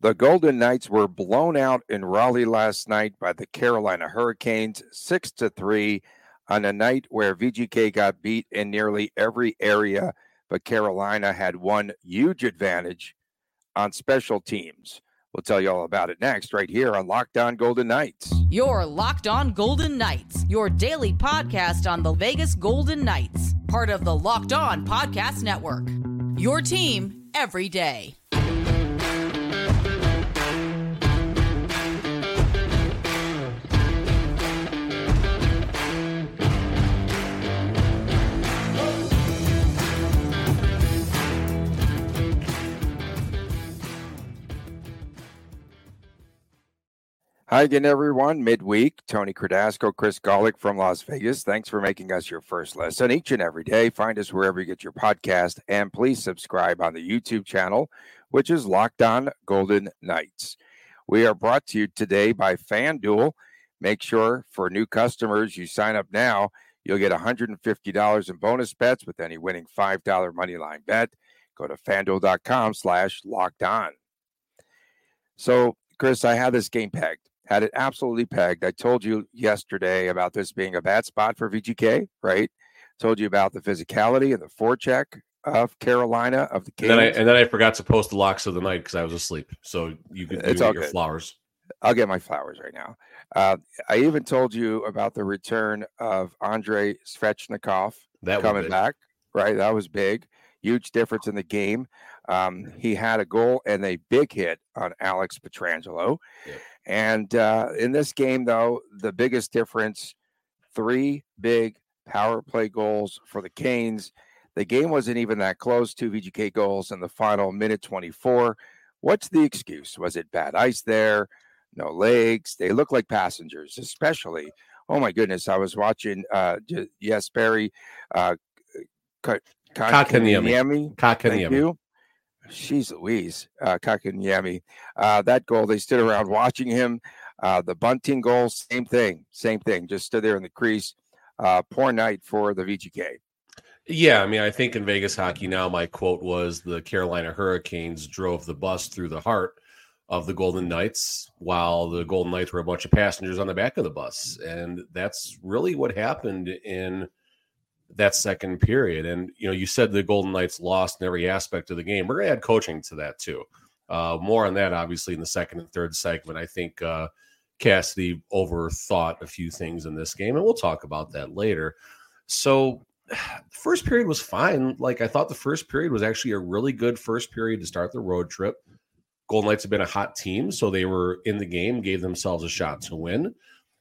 The Golden Knights were blown out in Raleigh last night by the Carolina Hurricanes, six to three, on a night where VGK got beat in nearly every area, but Carolina had one huge advantage on special teams. We'll tell you all about it next, right here on Locked On Golden Knights. Your Locked On Golden Knights, your daily podcast on the Vegas Golden Knights, part of the Locked On Podcast Network. Your team every day. Hi again, everyone. Midweek, Tony Cardasco, Chris Golick from Las Vegas. Thanks for making us your first lesson each and every day. Find us wherever you get your podcast, and please subscribe on the YouTube channel, which is Locked On Golden Knights. We are brought to you today by FanDuel. Make sure for new customers you sign up now. You'll get $150 in bonus bets with any winning $5 money line bet. Go to fanduel.com slash locked on. So, Chris, I have this game pegged had it absolutely pegged. I told you yesterday about this being a bad spot for VGK, right? Told you about the physicality and the forecheck of Carolina of the Kings. And then I, and then I forgot to post the locks of the night because I was asleep. So you could it's all your good. flowers. I'll get my flowers right now. Uh, I even told you about the return of Andrei Svechnikov that coming back. Right, that was big, huge difference in the game. Um, he had a goal and a big hit on Alex Pietrangelo. Yep. And uh, in this game, though, the biggest difference three big power play goals for the Canes. The game wasn't even that close, two VGK goals in the final minute 24. What's the excuse? Was it bad ice there? No legs. They look like passengers, especially. Oh my goodness. I was watching, uh, Jesperi, uh, Kotkaniemi. Kotkaniemi. She's Louise, uh, Kotkaniemi. Uh, that goal, they stood around watching him. Uh, the Bunting goal, same thing, same thing. Just stood there in the crease. Uh, poor night for the VGK. Yeah, I mean, I think in Vegas hockey now, my quote was the Carolina Hurricanes drove the bus through the heart of the Golden Knights, while the Golden Knights were a bunch of passengers on the back of the bus. And that's really what happened in that second period. And you know, you said the Golden Knights lost in every aspect of the game. We're gonna add coaching to that too. Uh, more on that, obviously, in the second and third segment. I think uh, Cassidy overthought a few things in this game, and we'll talk about that later. So, first period was fine. Like I thought, the first period was actually a really good first period to start the road trip. Golden Knights have been a hot team, so they were in the game, gave themselves a shot to win.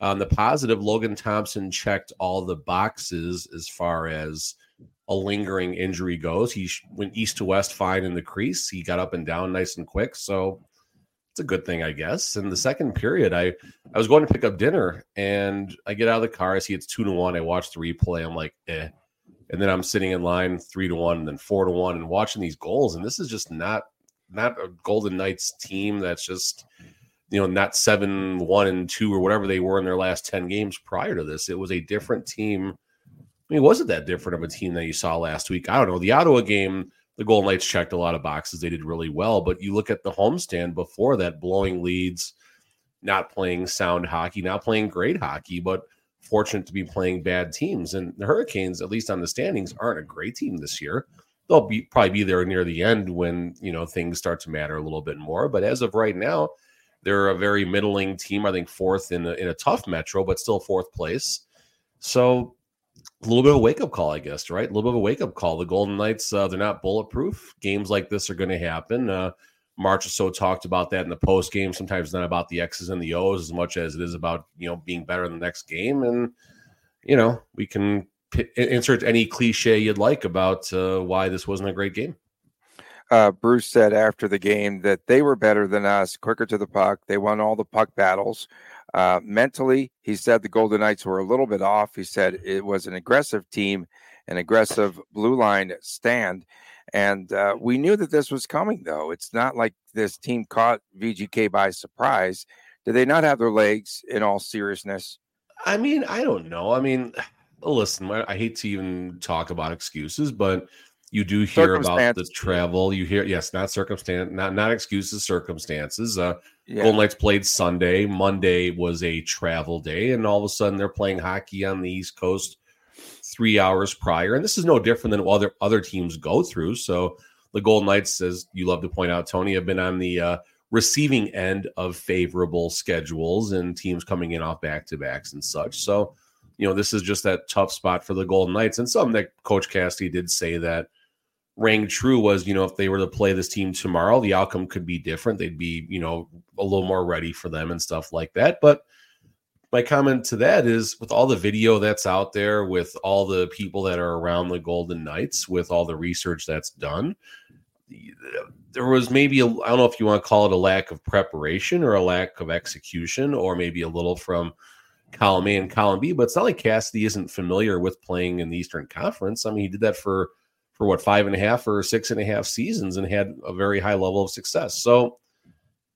On the positive, Logan Thompson checked all the boxes as far as a lingering injury goes. He went east to west fine in the crease. He got up and down nice and quick. So it's a good thing, I guess. In the second period, I I was going to pick up dinner and I get out of the car. I see it's two to one. I watch the replay. I'm like, eh. And then I'm sitting in line three to one and then four to one and watching these goals. And this is just not not a Golden Knights team that's just you know, not seven, one, and two, or whatever they were in their last 10 games prior to this. It was a different team. I mean, was it that different of a team that you saw last week? I don't know. The Ottawa game, the Golden Knights checked a lot of boxes. They did really well. But you look at the homestand before that, blowing leads, not playing sound hockey, not playing great hockey, but fortunate to be playing bad teams. And the Hurricanes, at least on the standings, aren't a great team this year. They'll be probably be there near the end when you know things start to matter a little bit more. But as of right now, they're a very middling team. I think fourth in a, in a tough metro, but still fourth place. So a little bit of a wake up call, I guess, right? A little bit of a wake up call. The Golden Knights, uh, they're not bulletproof. Games like this are going to happen. Uh, Marchessault talked about that in the post game. Sometimes not about the X's and the O's as much as it is about you know being better in the next game. And you know we can p- insert any cliche you'd like about uh, why this wasn't a great game uh, Bruce said after the game that they were better than us, quicker to the puck. They won all the puck battles. Uh, mentally, he said the Golden Knights were a little bit off. He said it was an aggressive team, an aggressive blue line stand. And uh, we knew that this was coming, though. It's not like this team caught VGK by surprise. Did they not have their legs in all seriousness? I mean, I don't know. I mean, listen, I hate to even talk about excuses, but You do hear about the travel. You hear yes, not circumstance, not not excuses, circumstances. Uh, yeah. Golden Knights played Sunday. Monday was a travel day, and all of a sudden they're playing hockey on the East Coast three hours prior. And this is no different than what other other teams go through. So the Golden Knights, as you love to point out, Tony, have been on the uh, receiving end of favorable schedules and teams coming in off back to backs and such. So, you know, this is just that tough spot for the Golden Knights. And something that Coach Cassidy did say that rang true was, you know, if they were to play this team tomorrow, the outcome could be different. They'd be, you know, a little more ready for them and stuff like that. But my comment to that is with all the video that's out there, with all the people that are around the Golden Knights, with all the research that's done, there was maybe I don't know if you want to call it a lack of preparation or a lack of execution, or maybe a little from column A and column B. But it's not like Cassidy isn't familiar with playing in the Eastern Conference. I mean, he did that for for what five and a half or six and a half seasons and had a very high level of success. So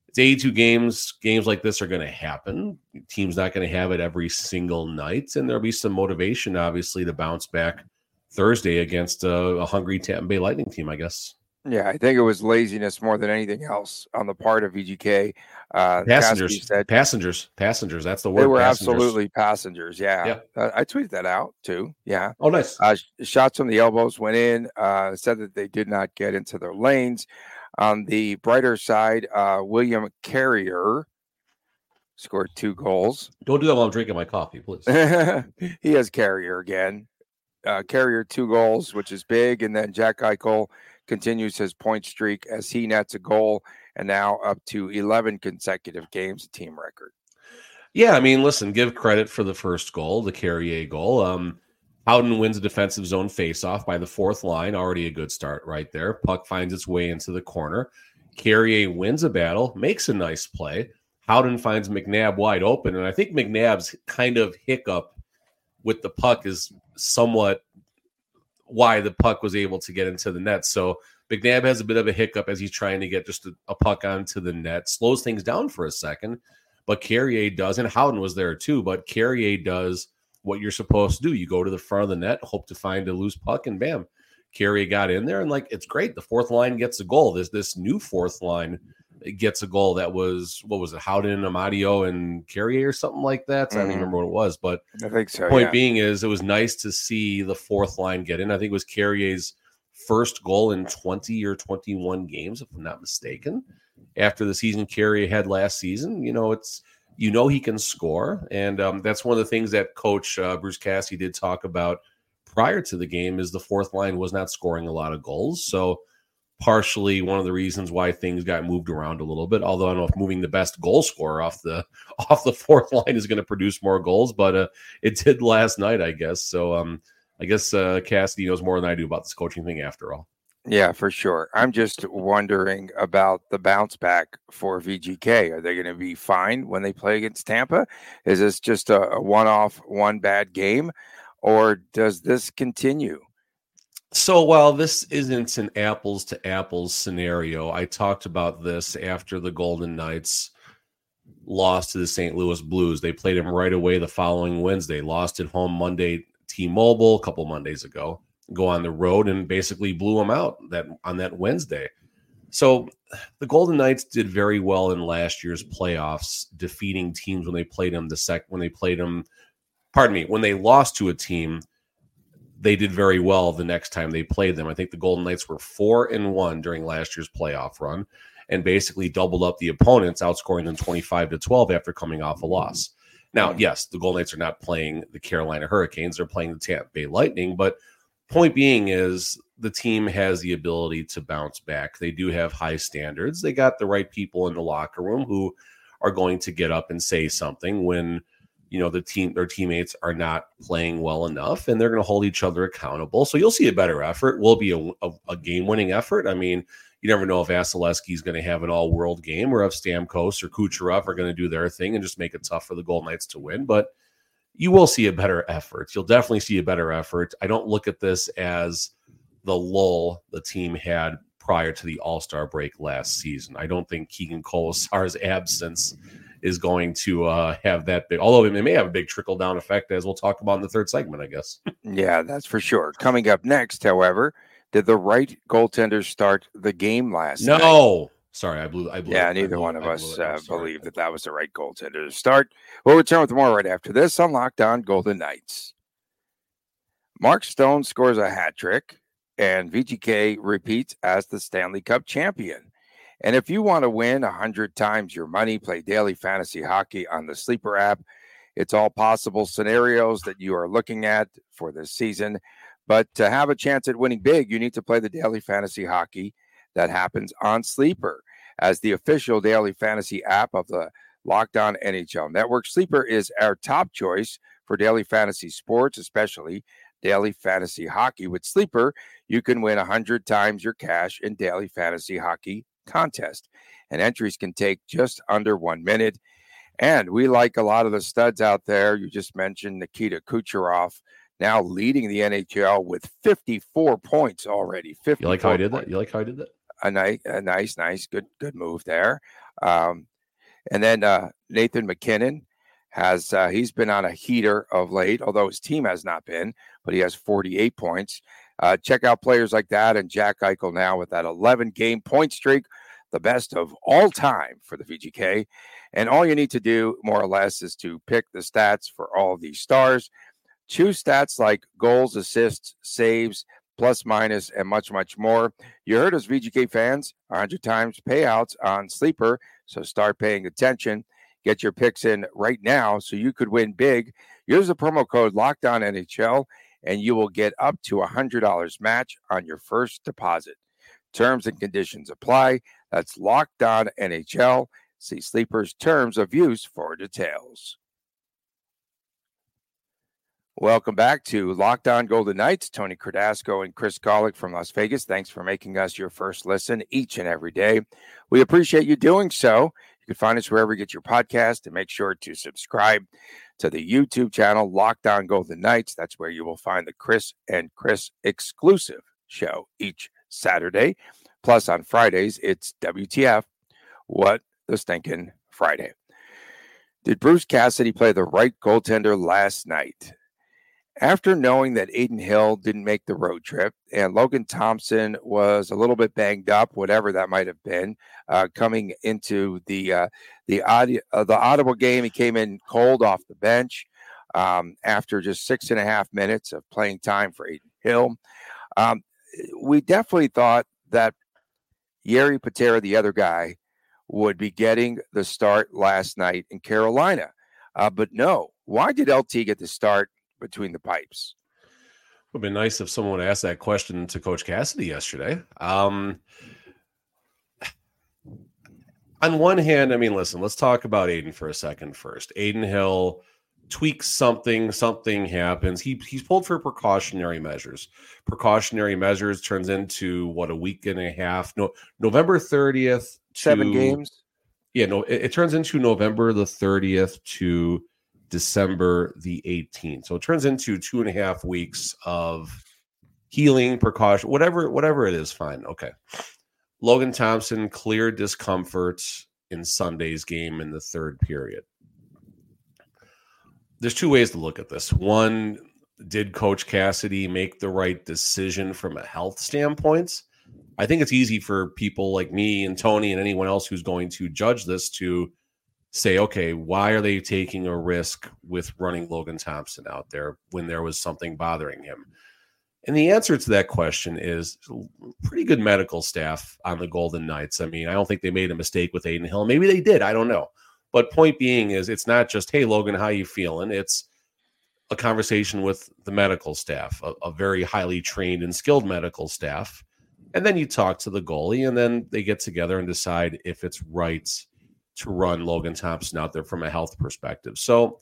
it's 82 games. Games like this are going to happen. Team's not going to have it every single night, and there'll be some motivation, obviously, to bounce back Thursday against a, a hungry Tampa Bay Lightning team. I guess. Yeah, I think it was laziness more than anything else on the part of VGK. Uh, passengers, said, passengers, passengers. That's the word. They were passengers. absolutely passengers. Yeah, yeah. Uh, I tweeted that out too. Yeah. Oh, nice. Uh, shots from the elbows went in. Uh, said that they did not get into their lanes. On the brighter side, uh, William Carrier scored two goals. Don't do that while I'm drinking my coffee, please. he has Carrier again. Uh, Carrier two goals, which is big, and then Jack Eichel continues his point streak as he nets a goal and now up to 11 consecutive games, a team record. Yeah, I mean, listen, give credit for the first goal, the Carrier goal. Um, Howden wins a defensive zone faceoff by the fourth line. Already a good start right there. Puck finds its way into the corner. Carrier wins a battle, makes a nice play. Howden finds McNabb wide open. And I think McNabb's kind of hiccup with the puck is somewhat why the puck was able to get into the net. So McNabb has a bit of a hiccup as he's trying to get just a, a puck onto the net, slows things down for a second. But Carrier does, and Howden was there too. But Carrier does what you're supposed to do. You go to the front of the net, hope to find a loose puck, and bam, Carrier got in there, and like it's great. The fourth line gets a goal. This this new fourth line gets a goal that was what was it, Howden, Amadio, and Carrier or something like that. Mm-hmm. I don't mm-hmm. remember what it was, but I think so. Point yeah. being is it was nice to see the fourth line get in. I think it was Carrier's first goal in 20 or 21 games, if I'm not mistaken. After the season Carrier had last season, you know, it's you know he can score, and um, that's one of the things that Coach uh, Bruce Cassidy did talk about prior to the game is the fourth line was not scoring a lot of goals, so partially one of the reasons why things got moved around a little bit. Although I don't know if moving the best goal scorer off the off the fourth line is going to produce more goals, but uh, it did last night, I guess. So um, I guess uh, Cassidy knows more than I do about this coaching thing after all. Yeah, for sure. I'm just wondering about the bounce back for VGK. Are they going to be fine when they play against Tampa? Is this just a, a one off, one bad game? Or does this continue? So while this isn't an apples to apples scenario, I talked about this after the Golden Knights lost to the St. Louis Blues. They played them right away the following Wednesday, lost at home Monday T-Mobile a couple Mondays ago. Go on the road and basically blew them out that on that Wednesday. So the Golden Knights did very well in last year's playoffs, defeating teams when they played them the sec when they played them. Pardon me, when they lost to a team they did very well the next time they played them. I think the Golden Knights were four and one during last year's playoff run and basically doubled up the opponents, outscoring them 25 to 12 after coming off a loss. Now, yes, the Golden Knights are not playing the Carolina Hurricanes, they're playing the Tampa Bay Lightning, but point being is the team has the ability to bounce back. They do have high standards. They got the right people in the locker room who are going to get up and say something when you know the team their teammates are not playing well enough and they're going to hold each other accountable so you'll see a better effort will be a, a, a game winning effort i mean you never know if Vasilevskiy is going to have an all world game or if Stamkos or Kucherov are going to do their thing and just make it tough for the Golden Knights to win. But you will see a better effort. You'll definitely see a better effort. I don't look at this as the lull the team had prior to the All Star break last season. I don't think Keegan Kolesar's absence is going to uh, have that big, although it may have a big trickle down effect, as we'll talk about in the third segment, I guess. yeah, that's for sure. Coming up next, however, Did the right goaltender start the game last no. night? No. Sorry, I blew. I blew. Yeah, it. neither blew one it. of us blew it. I'm uh, believe that that was the right goaltender to start. We'll return with more right after this on Locked On Golden Knights. Mark Stone scores a hat trick, and VGK repeats as the Stanley Cup champion. And if you want to win 100 times your money, play daily fantasy hockey on the Sleeper app. It's all possible scenarios that you are looking at for this season. But to have a chance at winning big, you need to play the daily fantasy hockey that happens on Sleeper as the official daily fantasy app of the Locked On NHL Network. Sleeper is our top choice for daily fantasy sports, especially daily fantasy hockey. With Sleeper, you can win 100 times your cash in daily fantasy hockey contest. And entries can take just under one minute. And we like a lot of the studs out there. You just mentioned Nikita Kucherov now leading the NHL with 54 points already. 54 You like how I did points that? You like how I did that? a nice, a nice, nice, good, good move there. Um, and then uh, Nathan MacKinnon has uh, he's been on a heater of late, although his team has not been, but he has 48 points. Uh, check out players like that and Jack Eichel now with that 11 game point streak, the best of all time for the VGK. And all you need to do, more or less, is to pick the stats for all these stars. Choose stats like goals, assists, saves, plus minus, and much, much more. You heard us, VGK fans, 100 times payouts on Sleeper. So start paying attention. Get your picks in right now so you could win big. Use the promo code Locked On NHL and you will get up to a $100 match on your first deposit. Terms and conditions apply. That's Locked On NHL. See Sleeper's terms of use for details. Welcome back to Locked On Golden Knights. Tony Cardasco and Chris Golick from Las Vegas. Thanks for making us your first listen each and every day. We appreciate you doing so. You can find us wherever you get your podcast and make sure to subscribe to the YouTube channel Locked On Golden Knights. That's where you will find the Chris and Chris exclusive show each Saturday. Plus, on Fridays, it's WTF What the Stinking Friday. Did Bruce Cassidy play the right goaltender last night? After knowing that Adin Hill didn't make the road trip and Logan Thompson was a little bit banged up, whatever that might have been, uh, coming into the uh, the uh, the Ottawa game, he came in cold off the bench um, after just six and a half minutes of playing time for Adin Hill. Um, we definitely thought that Jiri Patera, the other guy, would be getting the start last night in Carolina, uh, but no. Why did LT get the start? Between the pipes. It would be nice if someone asked that question to Coach Cassidy yesterday. Um, on one hand, I mean, listen, let's talk about Adin for a second first. Adin Hill tweaks something, something happens. He he's pulled for precautionary measures. Precautionary measures turns into what a week and a half. No, November 30th. Seven games. Yeah, no, it, it turns into November the 30th to December the 18th. So it turns into two and a half weeks of healing precaution, whatever, whatever it is, fine. Okay. Logan Thompson clear discomfort in Sunday's game in the third period. There's two ways to look at this. One, did Coach Cassidy make the right decision from a health standpoint? I think it's easy for people like me and Tony and anyone else who's going to judge this to say, okay, why are they taking a risk with running Logan Thompson out there when there was something bothering him? And the answer to that question is pretty good medical staff on the Golden Knights. I mean, I don't think they made a mistake with Adin Hill. Maybe they did. I don't know. But point being is it's not just, hey, Logan, how you feeling? It's a conversation with the medical staff, a, a very highly trained and skilled medical staff. And then you talk to the goalie, and then they get together and decide if it's right to run Logan Thompson out there from a health perspective. So,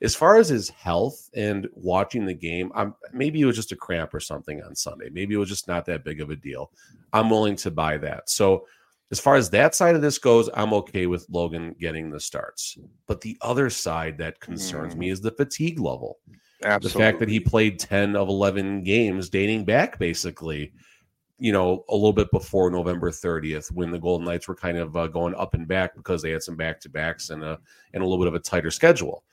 as far as his health and watching the game, I'm maybe it was just a cramp or something on Sunday. Maybe it was just not that big of a deal. I'm willing to buy that. So, as far as that side of this goes, I'm okay with Logan getting the starts. But the other side that concerns mm. me is the fatigue level. Absolutely. The fact that he played 10 of 11 games dating back basically you know, a little bit before November 30th when the Golden Knights were kind of uh, going up and back because they had some back to backs and a and a little bit of a tighter schedule.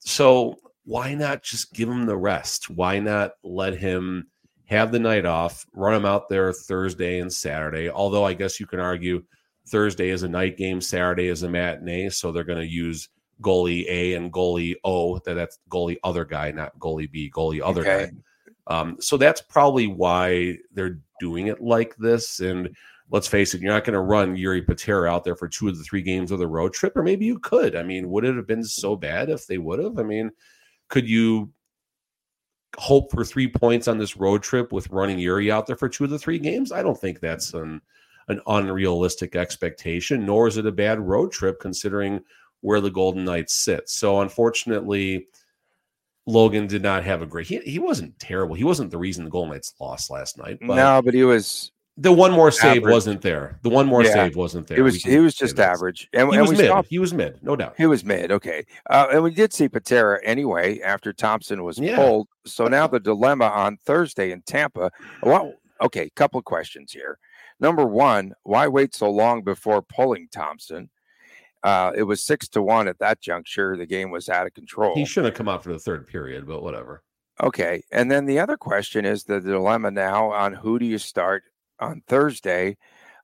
So why not just give him the rest? Why not let him have the night off, run him out there Thursday and Saturday. Although I guess you can argue Thursday is a night game, Saturday is a matinee, so they're going to use goalie A and goalie O. That that's goalie other guy, not goalie B, goalie other okay. guy. Um, so that's probably why they're doing it like this. And let's face it, you're not going to run Jiri Patera out there for two of the three games of the road trip, or maybe you could. I mean, would it have been so bad if they would have? I mean, could you hope for three points on this road trip with running Jiri out there for two of the three games? I don't think that's an an unrealistic expectation, nor is it a bad road trip considering where the Golden Knights sit. So unfortunately, Logan did not have a great. He, he wasn't terrible. He wasn't the reason the Golden Knights lost last night. But no, but he was. The one more save average. wasn't there. The one more yeah. save wasn't there. It was. He was just average. And, he and was mid. Saw, he was mid, no doubt. He was mid. Okay, uh, and we did see Patera anyway after Thompson was yeah. pulled. So now the dilemma on Thursday in Tampa. Well, okay, couple questions here. Number one, why wait so long before pulling Thompson? Uh, it was six to one at that juncture. The game was out of control. He shouldn't have come out for the third period, but whatever. Okay. And then the other question is the dilemma now on who do you start on Thursday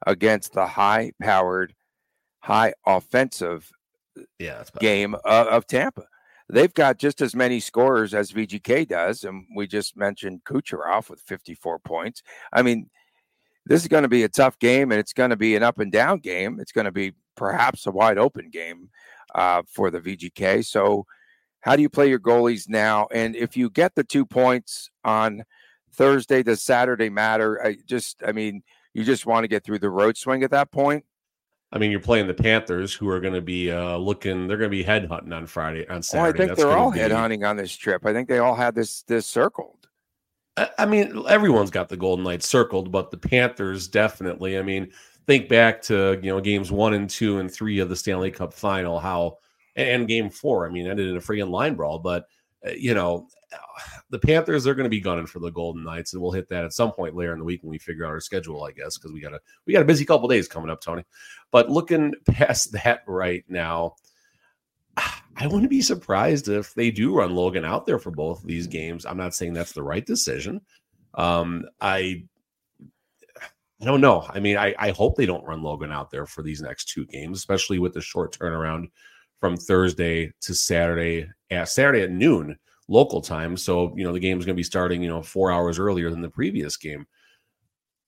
against the high powered, high offensive yeah, game of, of, Tampa? They've got just as many scorers as VGK does. And we just mentioned Kucherov with 54 points. I mean, this is going to be a tough game and it's going to be an up and down game. It's going to be perhaps a wide open game uh, for the VGK. So, how do you play your goalies now? And if you get the two points on Thursday, does Saturday matter? I just, I mean, you just want to get through the road swing at that point. I mean, you're playing the Panthers, who are going to be uh, looking. They're going to be head hunting on Friday on Saturday. I think That's they're all be... head hunting on this trip. I think they all had this this circled. I mean, everyone's got the Golden Knights circled, but the Panthers definitely. I mean, think back to you know games one and two and three of the Stanley Cup Final, how and game four. I mean, ended in a freaking line brawl, but uh, you know the Panthers are going to be gunning for the Golden Knights, and we'll hit that at some point later in the week when we figure out our schedule, I guess, because we got a we got a busy couple days coming up, Tony. But looking past that right now, I wouldn't be surprised if they do run Logan out there for both of these games. I'm not saying that's the right decision. Um, I I don't know. I mean, I, I hope they don't run Logan out there for these next two games, especially with the short turnaround from Thursday to Saturday at Saturday at noon local time. So, you know, the game is going to be starting, you know, four hours earlier than the previous game.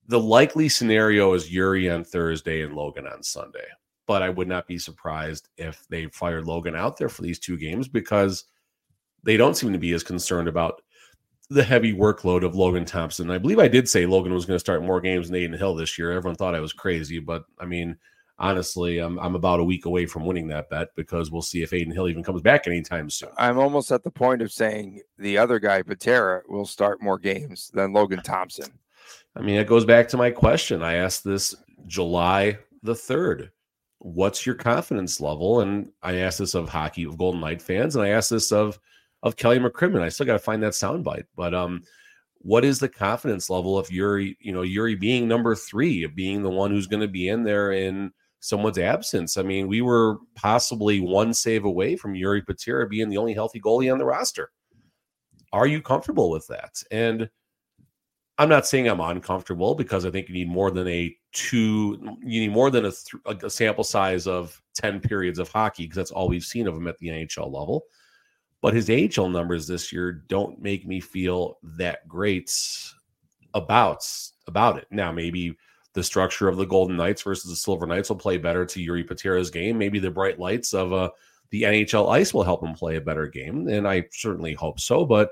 The likely scenario is Jiri on Thursday and Logan on Sunday but I would not be surprised if they fired Logan out there for these two games because they don't seem to be as concerned about the heavy workload of Logan Thompson. I believe I did say Logan was going to start more games than Adin Hill this year. Everyone thought I was crazy, but I mean, honestly, I'm, I'm about a week away from winning that bet because we'll see if Adin Hill even comes back anytime soon. I'm almost at the point of saying the other guy, Patera, will start more games than Logan Thompson. I mean, it goes back to my question. I asked this July the 3rd what's your confidence level? And I asked this of hockey of Golden Knight fans, and I asked this of of Kelly McCrimmon. I still got to find that soundbite, but um, what is the confidence level of Jiri? You know, Jiri being number three, of being the one who's going to be in there in someone's absence. I mean, we were possibly one save away from Jiri Patera being the only healthy goalie on the roster. Are you comfortable with that? And I'm not saying I'm uncomfortable because I think you need more than a two, you need more than a, th- a sample size of 10 periods of hockey because that's all we've seen of him at the NHL level. But his AHL numbers this year don't make me feel that great about about it. Now, maybe the structure of the Golden Knights versus the Silver Knights will play better to Jiri Patera's game. Maybe the bright lights of uh, the NHL ice will help him play a better game, and I certainly hope so. But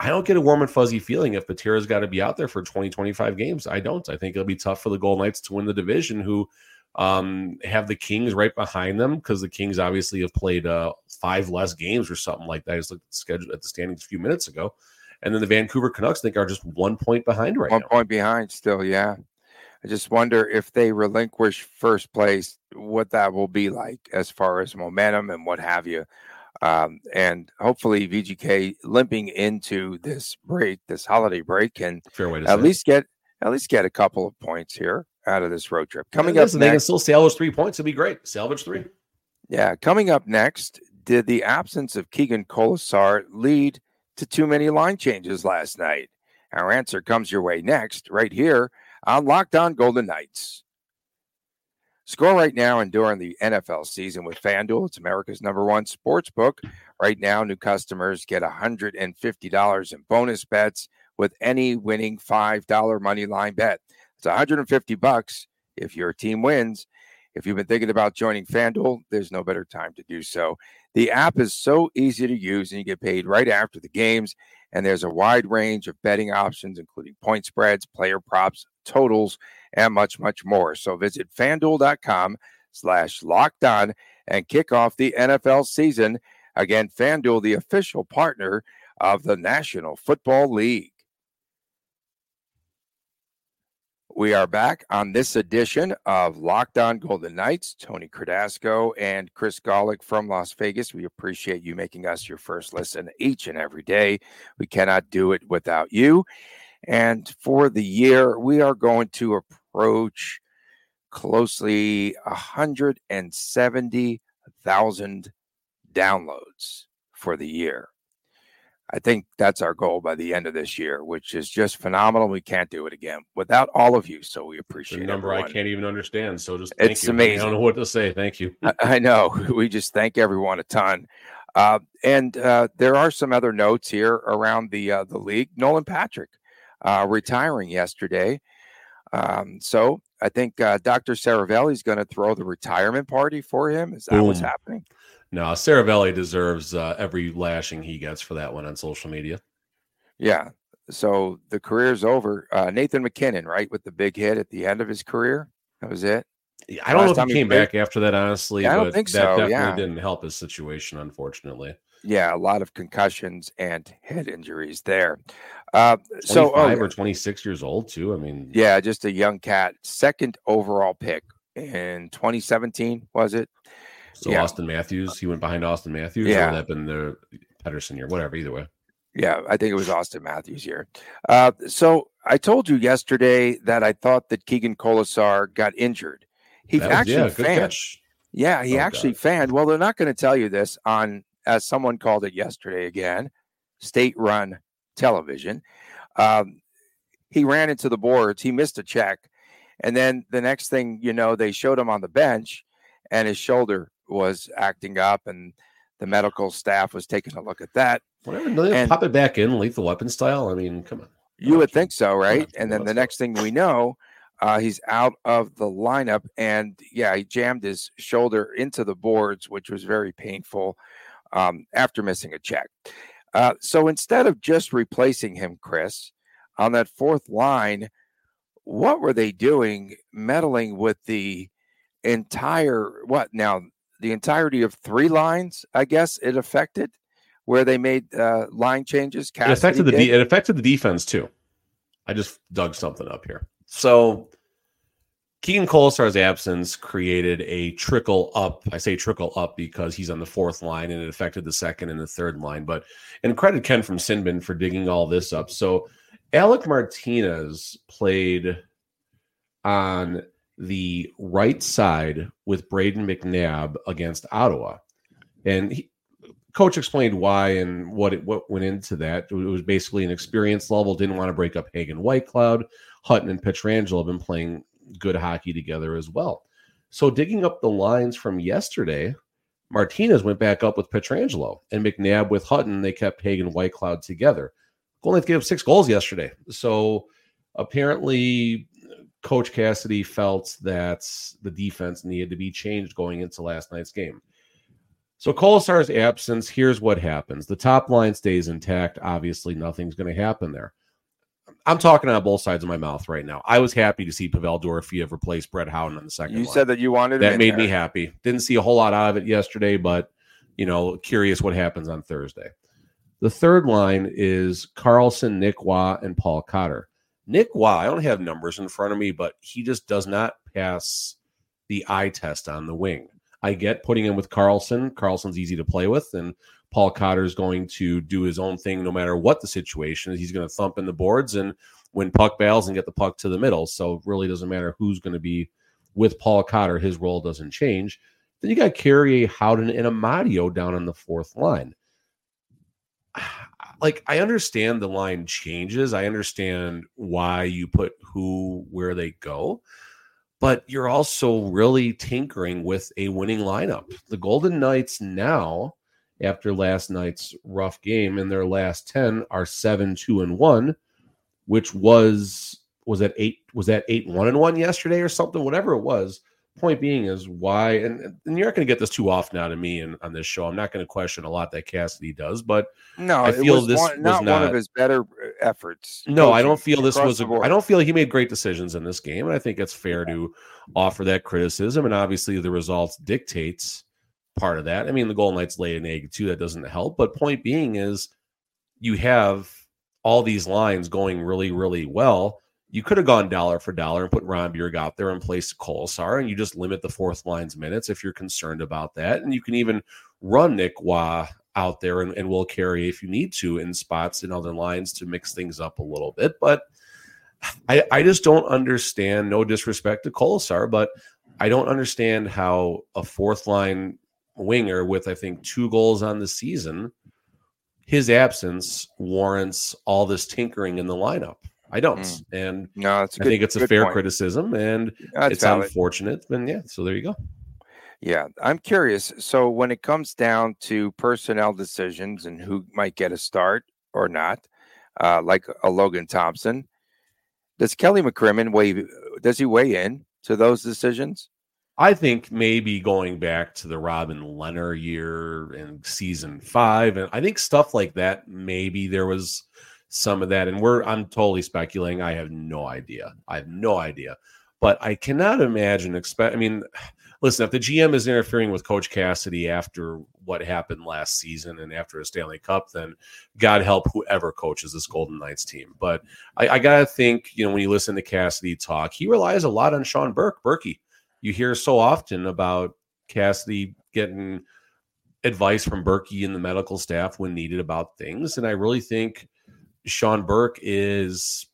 I don't get a warm and fuzzy feeling if Patera's got to be out there for 20, 25 games. I don't. I think it'll be tough for the Golden Knights to win the division, who um, have the Kings right behind them because the Kings obviously have played uh, five less games or something like that. I just looked at the schedule at the standings a few minutes ago. And then the Vancouver Canucks, I think, are just one point behind right one now. One point behind still, yeah. I just wonder if they relinquish first place, what that will be like as far as momentum and what have you. Um, and hopefully VGK limping into this break, this holiday break, can at least get at least get a couple of points here out of this road trip. Coming yeah, up, next, they can still salvage three points. It'd be great. Salvage three. Yeah, coming up next, did the absence of Keegan Kolesar lead to too many line changes last night? Our answer comes your way next, right here on Locked On Golden Knights. Score right now and during the NFL season with FanDuel. It's America's number one sports book. Right now, new customers get $150 in bonus bets with any winning $5 money line bet. It's 150 bucks if your team wins. If you've been thinking about joining FanDuel, there's no better time to do so. The app is so easy to use and you get paid right after the games. And there's a wide range of betting options, including point spreads, player props, totals, and much, much more. So visit fanduel.com slash locked on and kick off the NFL season. Again, FanDuel, the official partner of the National Football League. We are back on this edition of Locked On Golden Knights. Tony Cardasco and Chris Golick from Las Vegas. We appreciate you making us your first listen each and every day. We cannot do it without you. And for the year, we are going to approach closely 170,000 downloads for the year. I think that's our goal by the end of this year, which is just phenomenal. We can't do it again without all of you. So we appreciate the number everyone. I can't even understand. So just it's you. amazing. I don't know what to say. Thank you. I, I know. We just thank everyone a ton. Uh, and uh, there are some other notes here around the uh, the league. Nolan Patrick uh, retiring yesterday. Um, so I think uh, Dr. Seravalli is going to throw the retirement party for him. Is that Boom. what's happening? No, Seravalli deserves uh, every lashing he gets for that one on social media. Yeah. So the career's over. Uh, Nathan MacKinnon, right, with the big hit at the end of his career. That was it. Yeah, I don't Last know if he came back after that, honestly. Yeah, I don't think that so. definitely yeah. didn't help his situation, unfortunately. Yeah, a lot of concussions and head injuries there. Uh, so, oh, or 26 years old, too. I mean, yeah, just a young cat. Second overall pick in 2017, was it? So yeah. Auston Matthews, he went behind Auston Matthews, yeah. or that been the Pettersson year, whatever. Either way. Yeah, I think it was Auston Matthews year. Uh, so I told you yesterday that I thought that Keegan Kolesar got injured. He actually yeah, fanned. Yeah, he oh, actually God. fanned. Well, they're not going to tell you this on, as someone called it yesterday again, state-run television. Um, he ran into the boards. He missed a check, and then the next thing you know, they showed him on the bench, and his shoulder was acting up, and the medical staff was taking a look at that. Whatever, and pop it back in, lethal weapon style. I mean, come on. You would think so, right? And then the next thing we know, uh, he's out of the lineup, and yeah, he jammed his shoulder into the boards, which was very painful um, after missing a check. Uh, so instead of just replacing him, Chris, on that fourth line, what were they doing, meddling with the entire what now the entirety of three lines, I guess it affected where they made uh, line changes. Cassidy it affected the de- it affected the defense too. I just dug something up here. So Keegan Kolesar's absence created a trickle up. I say trickle up because he's on the fourth line and it affected the second and the third line. But and credit Ken from Sinbin for digging all this up. So Alec Martinez played on the right side with Brayden McNabb against Ottawa. And he, coach explained why and what it, what went into that. It was basically an experience level. Didn't want to break up Hagen Whitecloud. Hutton and Pietrangelo have been playing good hockey together as well. So digging up the lines from yesterday, Martinez went back up with Pietrangelo and McNabb with Hutton. They kept Hagen Whitecloud together. Golden gave up six goals yesterday. So apparently Coach Cassidy felt that the defense needed to be changed going into last night's game. So Kolesar's absence, here's what happens. The top line stays intact. Obviously, nothing's going to happen there. I'm talking on both sides of my mouth right now. I was happy to see Pavel Dorofeyev replace Brett Howden on the second. You line. said that you wanted that made there. me happy. Didn't see a whole lot out of it yesterday, but you know, curious what happens on Thursday. The third line is Karlsson, Nick Wah, and Paul Cotter. Nick Wah, I don't have numbers in front of me, but he just does not pass the eye test on the wing. I get putting him with Karlsson. Karlsson's easy to play with, and Paul Cotter is going to do his own thing no matter what the situation is. He's going to thump in the boards and win puck battles and get the puck to the middle. So it really doesn't matter who's going to be with Paul Cotter. His role doesn't change. Then you got Carrier, Howden, and Amadio down on the fourth line. like I understand the line changes. I understand why you put who where they go, but you're also really tinkering with a winning lineup. The Golden Knights now, after last night's rough game, in their last 10 are 7 2 and 1, which was was that eight was that eight one and one yesterday or something, whatever it was point being is why, and, and you're not going to get this too often out of me and on this show. I'm not going to question a lot that Cassidy does, but no, I feel this one, was not, not, one of his better uh, efforts. No, I don't feel this was. A, I don't feel he made great decisions in this game, and I think it's fair yeah. to offer that criticism. And obviously, the results dictates part of that. I mean, the Golden Knights laid an egg too. That doesn't help. But point being is, you have all these lines going really, really well you could have gone dollar for dollar and put Rondbjerg out there and placed Kolesar, and you just limit the fourth line's minutes if you're concerned about that. And you can even run Nick Waugh out there and, and will carry if you need to in spots in other lines to mix things up a little bit. But I, I just don't understand, no disrespect to Kolesar, but I don't understand how a fourth line winger with I think two goals on the season, his absence warrants all this tinkering in the lineup. I don't, mm. and no, it's I good, think it's a fair point. criticism, and That's it's valid. unfortunate. And yeah, so there you go. Yeah, I'm curious. So when it comes down to personnel decisions and who might get a start or not, uh, like a Logan Thompson, does Kelly McCrimmon weigh? Does he weigh in to those decisions? I think maybe going back to the Robin Lehner year in season five, and I think stuff like that. Maybe there was some of that. And we're I'm totally speculating. I have no idea. I have no idea. But I cannot imagine expect I mean, listen, if the GM is interfering with Coach Cassidy after what happened last season and after a Stanley Cup, then God help whoever coaches this Golden Knights team. But I, I gotta think, you know, when you listen to Cassidy talk, he relies a lot on Sean Burke. Berkey. You hear so often about Cassidy getting advice from Berkey and the medical staff when needed about things. And I really think Sean Burke is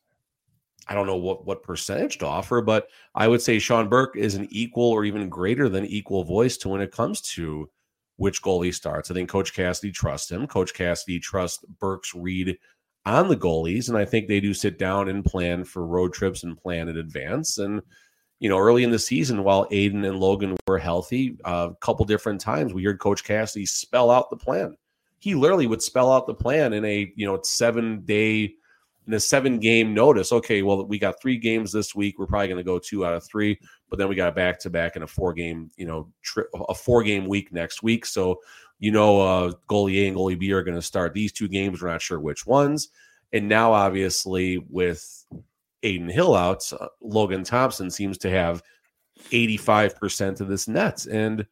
I don't know what what percentage to offer, but I would say Sean Burke is an equal or even greater than equal voice to when it comes to which goalie starts. I think Coach Cassidy trusts him. Coach Cassidy trusts Burke's read on the goalies, and I think they do sit down and plan for road trips and plan in advance. And you know, early in the season, while Adin and Logan were healthy, uh, a couple different times we heard Coach Cassidy spell out the plan he literally would spell out the plan in a you know seven day in a seven game notice. Okay, well we got three games this week. We're probably going to go two out of three, but then we got a back to back in a four game you know tri- a four game week next week. So you know uh, goalie A and goalie B are going to start these two games. We're not sure which ones. And now obviously with Adin Hill out, uh, Logan Thompson seems to have 85% of this nets and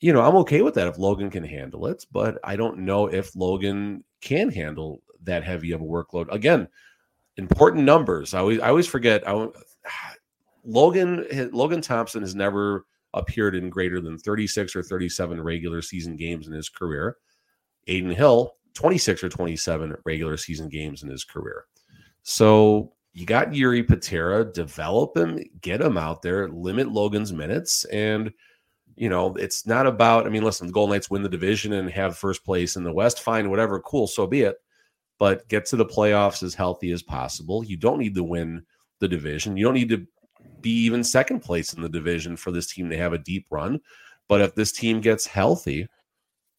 you know, I'm okay with that if Logan can handle it, but I don't know if Logan can handle that heavy of a workload. Again, important numbers. I always I always forget. I, Logan Logan Thompson has never appeared in greater than 36 or 37 regular season games in his career. Aiden Hill, 26 or 27 regular season games in his career. So you got Jiri Patera, develop him, get him out there, limit Logan's minutes, and – you know, it's not about, I mean, listen, the Golden Knights win the division and have first place in the West, fine, whatever, cool, so be it. But get to the playoffs as healthy as possible. You don't need to win the division. You don't need to be even second place in the division for this team to have a deep run. But if this team gets healthy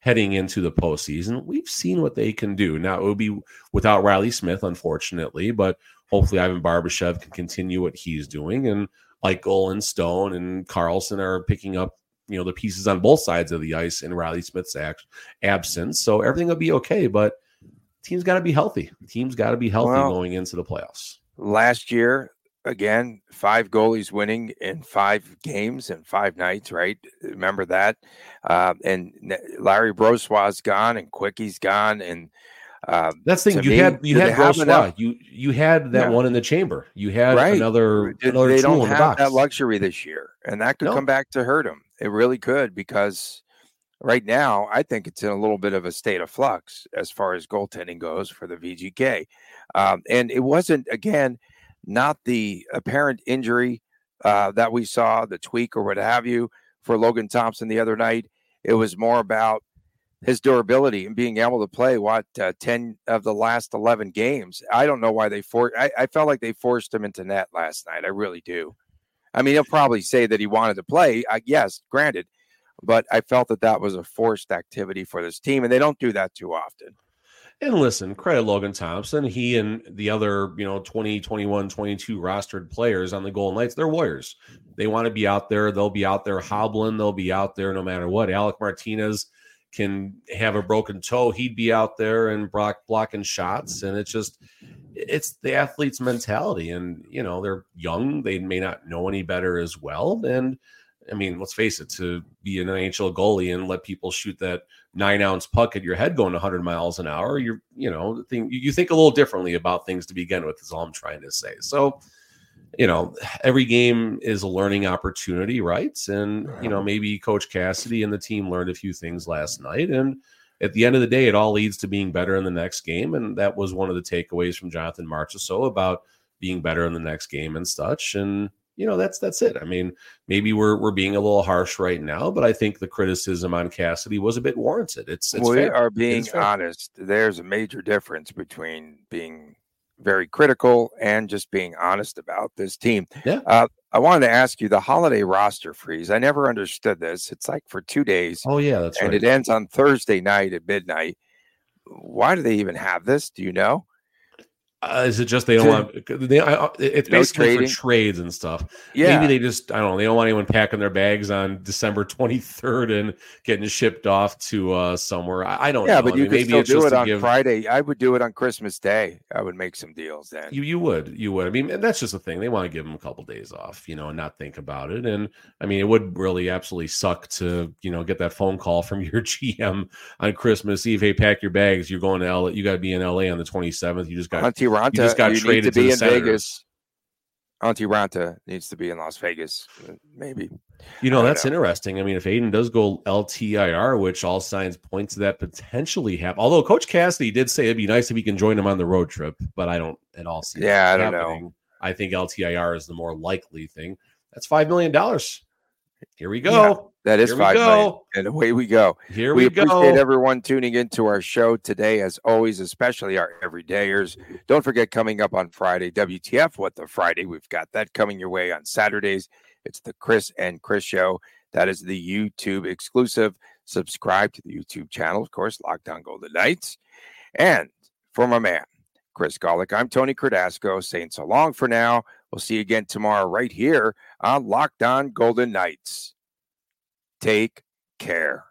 heading into the postseason, we've seen what they can do. Now, it would be without Riley Smith, unfortunately, but hopefully Ivan Barbashev can continue what he's doing. And like and Stone and Karlsson are picking up you know the pieces on both sides of the ice in Riley Smith's absence. So everything will be okay, but team's got to be healthy. Team's got to be healthy well, going into the playoffs. Last year, again, five goalies winning in five games and five nights, right? Remember that? Uh, and Larry Brossoit's gone and Quickie's gone and uh, That's the thing. You me, had you had Brossoit. You you had that yeah. one in the chamber. You had right. another did, another they don't have that luxury this year, and that could no. come back to hurt them. It really could because right now I think it's in a little bit of a state of flux as far as goaltending goes for the VGK, um, and it wasn't again not the apparent injury uh, that we saw, the tweak or what have you for Logan Thompson the other night. It was more about his durability and being able to play what uh, 10 of the last 11 games. I don't know why they for I, I felt like they forced him into net last night. I really do. I mean, he'll probably say that he wanted to play. Uh, yes, granted, but I felt that that was a forced activity for this team, and they don't do that too often. And listen, credit Logan Thompson. He and the other, you know, 20, 21, 22 rostered players on the Golden Knights, they're warriors. They want to be out there. They'll be out there hobbling. They'll be out there no matter what. Alec Martinez can have a broken toe. He'd be out there and block, blocking shots. And it's just, it's the athlete's mentality. And, you know, they're young. They may not know any better as well. And, I mean, let's face it, to be an NHL goalie and let people shoot that nine ounce puck at your head going 100 miles an hour, you're, you know, think, you think a little differently about things to begin with, is all I'm trying to say. So, you know, every game is a learning opportunity, right? And, you know, maybe Coach Cassidy and the team learned a few things last night. And at the end of the day, it all leads to being better in the next game. And that was one of the takeaways from Jonathan Marchessault about being better in the next game and such. And, you know that's that's it. I mean, maybe we're we're being a little harsh right now, but I think the criticism on Cassidy was a bit warranted. It's, it's we fair. are being honest. There's a major difference between being very critical and just being honest about this team. Yeah. Uh, I wanted to ask you the holiday roster freeze. I never understood this. It's like for two days. Oh yeah, that's and right. it ends on Thursday night at midnight. Why do they even have this? Do you know? Uh, is it just they don't want? They, uh, it's no basically trading. for trades and stuff. Yeah, maybe they just I don't know. They don't want anyone packing their bags on December twenty third and getting shipped off to uh, somewhere. I, I don't. Yeah, know. but I you mean, could still do it on give, Friday. I would do it on Christmas Day. I would make some deals then. You you would you would. I mean, that's just the thing. They want to give them a couple days off, you know, and not think about it. And I mean, it would really absolutely suck to you know get that phone call from your GM on Christmas Eve. Hey, pack your bags. You're going to LA. You got to be in LA on the twenty seventh. You just got. Raanta, you just got you traded to be to in Senators. Vegas. Antti Raanta needs to be in Las Vegas, maybe. You know, that's know. interesting. I mean, if Adin does go LTIR, which all signs point to that potentially happen. Although Coach Cassidy did say it'd be nice if he can join him on the road trip, but I don't at all see. Yeah, I don't happening. know. I think LTIR is the more likely thing. That's five million dollars. Here we go. Yeah, that is Here five million, and away we go. Here we, we appreciate go. everyone tuning into our show today, as always, especially our everydayers. Don't forget coming up on Friday, WTF? What the Friday? We've got that coming your way on Saturdays. It's the Chris and Chris show. That is the YouTube exclusive. Subscribe to the YouTube channel, of course, Locked On Golden Knights. And for my man, Chris Golick, I'm Tony Cardasco saying so long for now. We'll see you again tomorrow right here on Locked On Golden Knights. Take care.